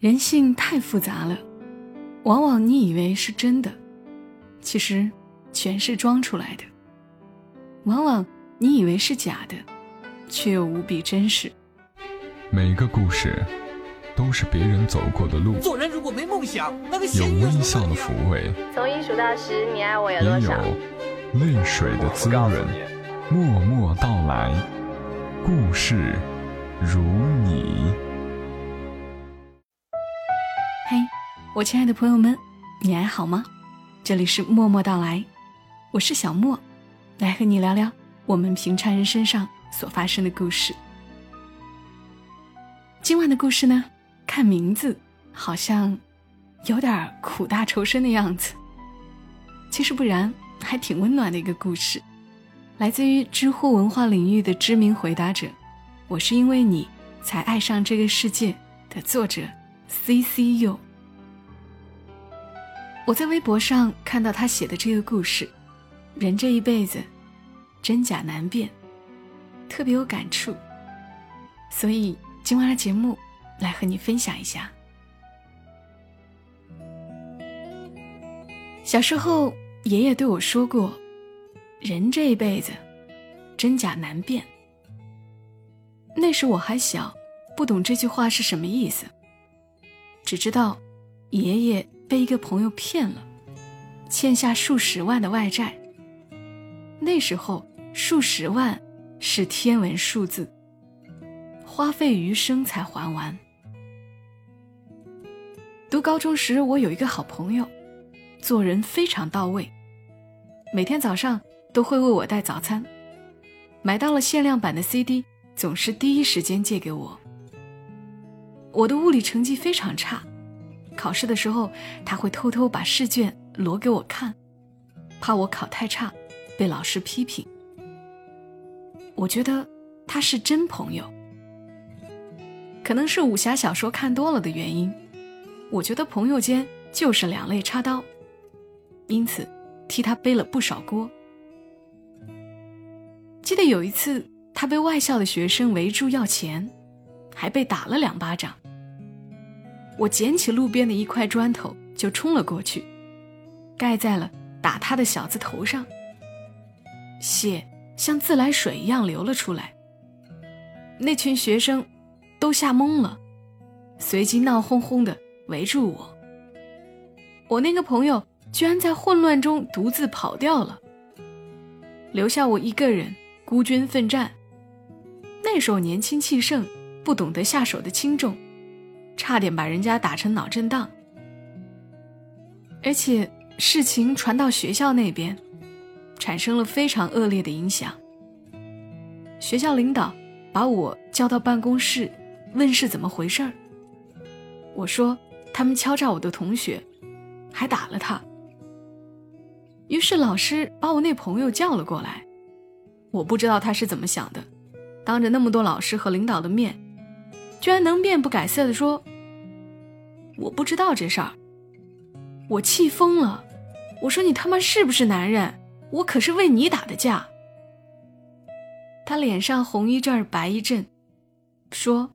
人性太复杂了，往往你以为是真的，其实全是装出来的；往往你以为是假的，却又无比真实。每个故事都是别人走过的路，做人如果没梦想，那个有微笑的抚慰，从一数到十，你爱我有多少？也有泪水的滋润。默默到来，故事如你。嘿，我亲爱的朋友们，你还好吗？这里是默默到来，我是小莫，来和你聊聊我们平常人身上所发生的故事。今晚的故事呢，看名字好像有点苦大仇深的样子，其实不然，还挺温暖的一个故事，来自于知乎文化领域的知名回答者。我是因为你才爱上这个世界的作者。C C U，我在微博上看到他写的这个故事，人这一辈子真假难辨，特别有感触，所以今晚的节目来和你分享一下。小时候，爷爷对我说过：“人这一辈子真假难辨。”那时我还小，不懂这句话是什么意思。只知道，爷爷被一个朋友骗了，欠下数十万的外债。那时候，数十万是天文数字，花费余生才还完。读高中时，我有一个好朋友，做人非常到位，每天早上都会为我带早餐，买到了限量版的 CD，总是第一时间借给我。我的物理成绩非常差，考试的时候他会偷偷把试卷挪给我看，怕我考太差被老师批评。我觉得他是真朋友，可能是武侠小说看多了的原因，我觉得朋友间就是两肋插刀，因此替他背了不少锅。记得有一次，他被外校的学生围住要钱。还被打了两巴掌。我捡起路边的一块砖头就冲了过去，盖在了打他的小子头上，血像自来水一样流了出来。那群学生都吓懵了，随即闹哄哄的围住我。我那个朋友居然在混乱中独自跑掉了，留下我一个人孤军奋战。那时候年轻气盛。不懂得下手的轻重，差点把人家打成脑震荡。而且事情传到学校那边，产生了非常恶劣的影响。学校领导把我叫到办公室，问是怎么回事儿。我说他们敲诈我的同学，还打了他。于是老师把我那朋友叫了过来，我不知道他是怎么想的，当着那么多老师和领导的面。居然能面不改色的说：“我不知道这事儿。”我气疯了，我说：“你他妈是不是男人？我可是为你打的架。”他脸上红一阵白一阵，说：“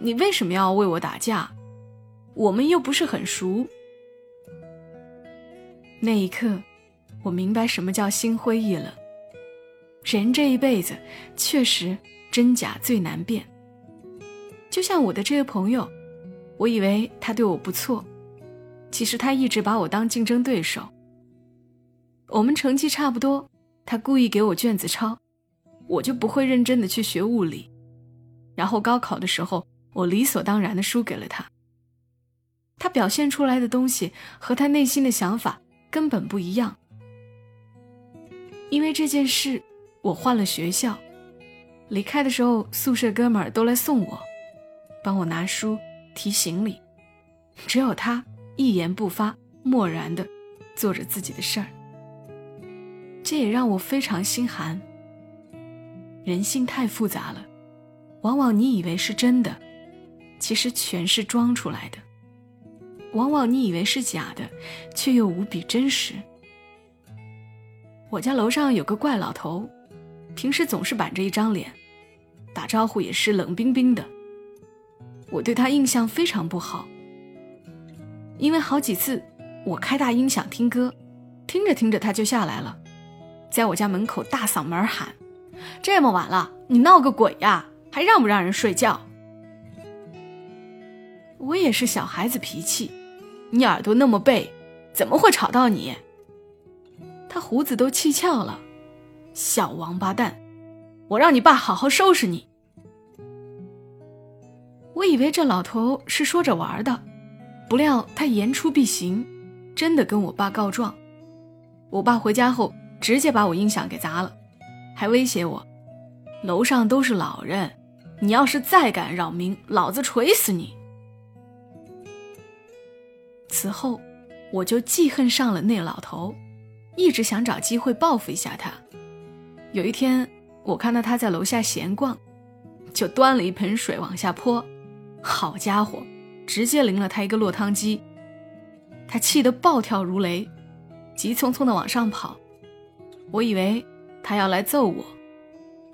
你为什么要为我打架？我们又不是很熟。”那一刻，我明白什么叫心灰意冷。人这一辈子，确实真假最难辨。就像我的这个朋友，我以为他对我不错，其实他一直把我当竞争对手。我们成绩差不多，他故意给我卷子抄，我就不会认真的去学物理，然后高考的时候，我理所当然的输给了他。他表现出来的东西和他内心的想法根本不一样。因为这件事，我换了学校，离开的时候，宿舍哥们儿都来送我。帮我拿书、提行李，只有他一言不发，漠然的做着自己的事儿。这也让我非常心寒。人性太复杂了，往往你以为是真的，其实全是装出来的；往往你以为是假的，却又无比真实。我家楼上有个怪老头，平时总是板着一张脸，打招呼也是冷冰冰的。我对他印象非常不好，因为好几次我开大音响听歌，听着听着他就下来了，在我家门口大嗓门喊：“这么晚了，你闹个鬼呀？还让不让人睡觉？”我也是小孩子脾气，你耳朵那么背，怎么会吵到你？他胡子都气翘了，小王八蛋，我让你爸好好收拾你。我以为这老头是说着玩的，不料他言出必行，真的跟我爸告状。我爸回家后直接把我音响给砸了，还威胁我：“楼上都是老人，你要是再敢扰民，老子锤死你！”此后，我就记恨上了那老头，一直想找机会报复一下他。有一天，我看到他在楼下闲逛，就端了一盆水往下泼。好家伙，直接淋了他一个落汤鸡。他气得暴跳如雷，急匆匆的往上跑。我以为他要来揍我，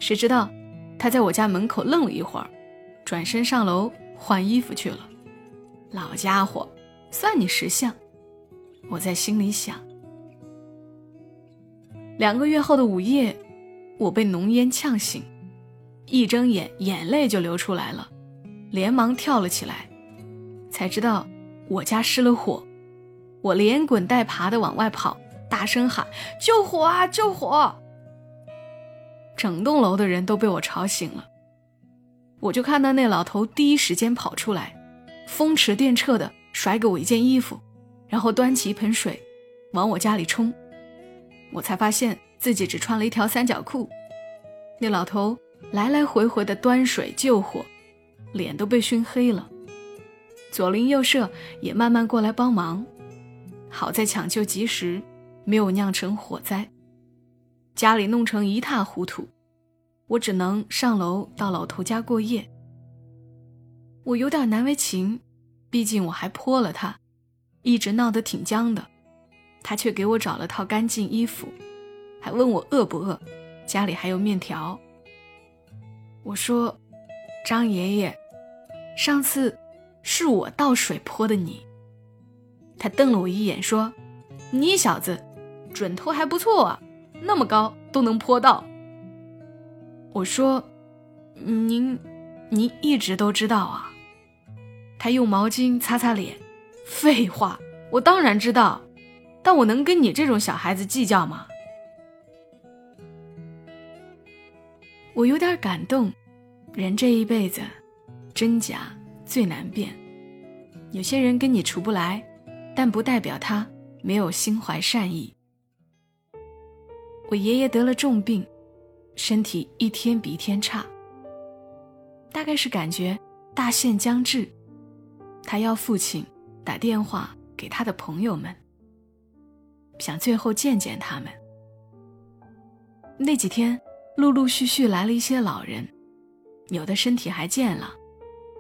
谁知道他在我家门口愣了一会儿，转身上楼换衣服去了。老家伙，算你识相。我在心里想。两个月后的午夜，我被浓烟呛醒，一睁眼眼泪就流出来了。连忙跳了起来，才知道我家失了火，我连滚带爬的往外跑，大声喊：“救火啊！救火！”整栋楼的人都被我吵醒了。我就看到那老头第一时间跑出来，风驰电掣的甩给我一件衣服，然后端起一盆水往我家里冲。我才发现自己只穿了一条三角裤。那老头来来回回的端水救火。脸都被熏黑了，左邻右舍也慢慢过来帮忙，好在抢救及时，没有酿成火灾。家里弄成一塌糊涂，我只能上楼到老头家过夜。我有点难为情，毕竟我还泼了他，一直闹得挺僵的，他却给我找了套干净衣服，还问我饿不饿，家里还有面条。我说，张爷爷。上次是我倒水泼的你。他瞪了我一眼，说：“你小子准头还不错啊，那么高都能泼到。”我说：“您，您一直都知道啊。”他用毛巾擦擦脸，废话，我当然知道，但我能跟你这种小孩子计较吗？我有点感动，人这一辈子。真假最难辨，有些人跟你处不来，但不代表他没有心怀善意。我爷爷得了重病，身体一天比一天差，大概是感觉大限将至，他要父亲打电话给他的朋友们，想最后见见他们。那几天，陆陆续续来了一些老人，有的身体还健了。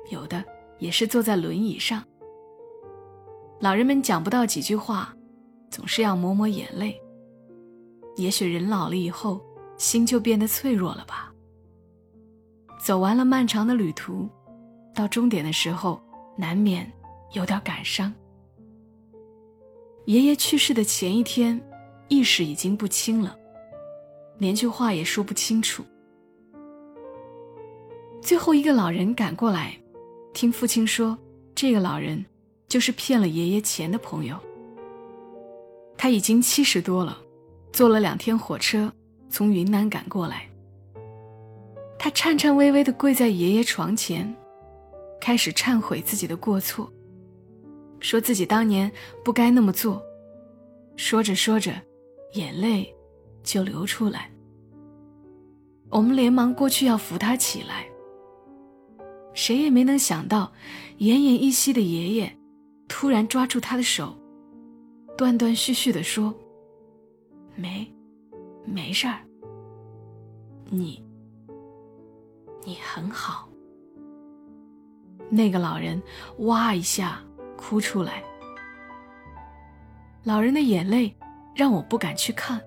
有的也是坐在轮椅上。老人们讲不到几句话，总是要抹抹眼泪。也许人老了以后，心就变得脆弱了吧。走完了漫长的旅途，到终点的时候，难免有点感伤。爷爷去世的前一天，意识已经不清了，连句话也说不清楚。最后一个老人赶过来。听父亲说，这个老人就是骗了爷爷钱的朋友。他已经七十多了，坐了两天火车从云南赶过来。他颤颤巍巍地跪在爷爷床前，开始忏悔自己的过错，说自己当年不该那么做。说着说着，眼泪就流出来。我们连忙过去要扶他起来。谁也没能想到，奄奄一息的爷爷突然抓住他的手，断断续续地说：“没，没事儿。你，你很好。”那个老人哇一下哭出来，老人的眼泪让我不敢去看，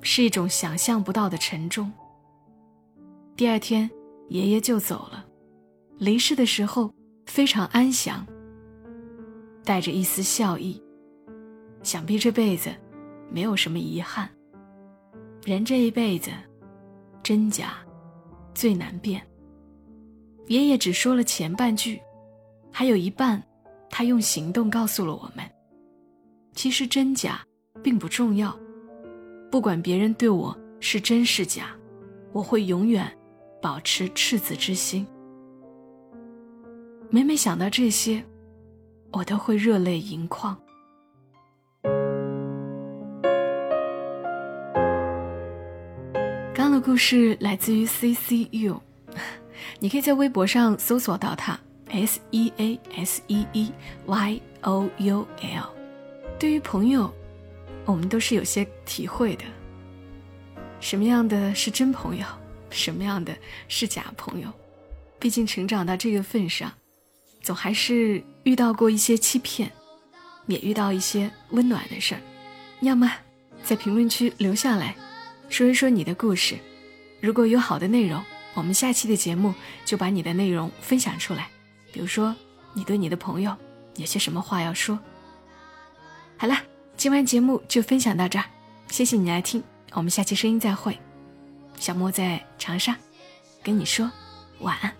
是一种想象不到的沉重。第二天，爷爷就走了。离世的时候，非常安详，带着一丝笑意。想必这辈子没有什么遗憾。人这一辈子，真假最难辨。爷爷只说了前半句，还有一半，他用行动告诉了我们：其实真假并不重要，不管别人对我是真是假，我会永远保持赤子之心。每每想到这些，我都会热泪盈眶。刚的故事来自于 CCU，你可以在微博上搜索到它 S E A S E E Y O U L。对于朋友，我们都是有些体会的。什么样的是真朋友，什么样的是假朋友？毕竟成长到这个份上，总还是遇到过一些欺骗，也遇到一些温暖的事儿。要么在评论区留下来。说一说你的故事，如果有好的内容，我们下期的节目就把你的内容分享出来。比如说，你对你的朋友有些什么话要说？好了，今晚节目就分享到这儿，谢谢你来听，我们下期声音再会。小莫在长沙，跟你说晚安。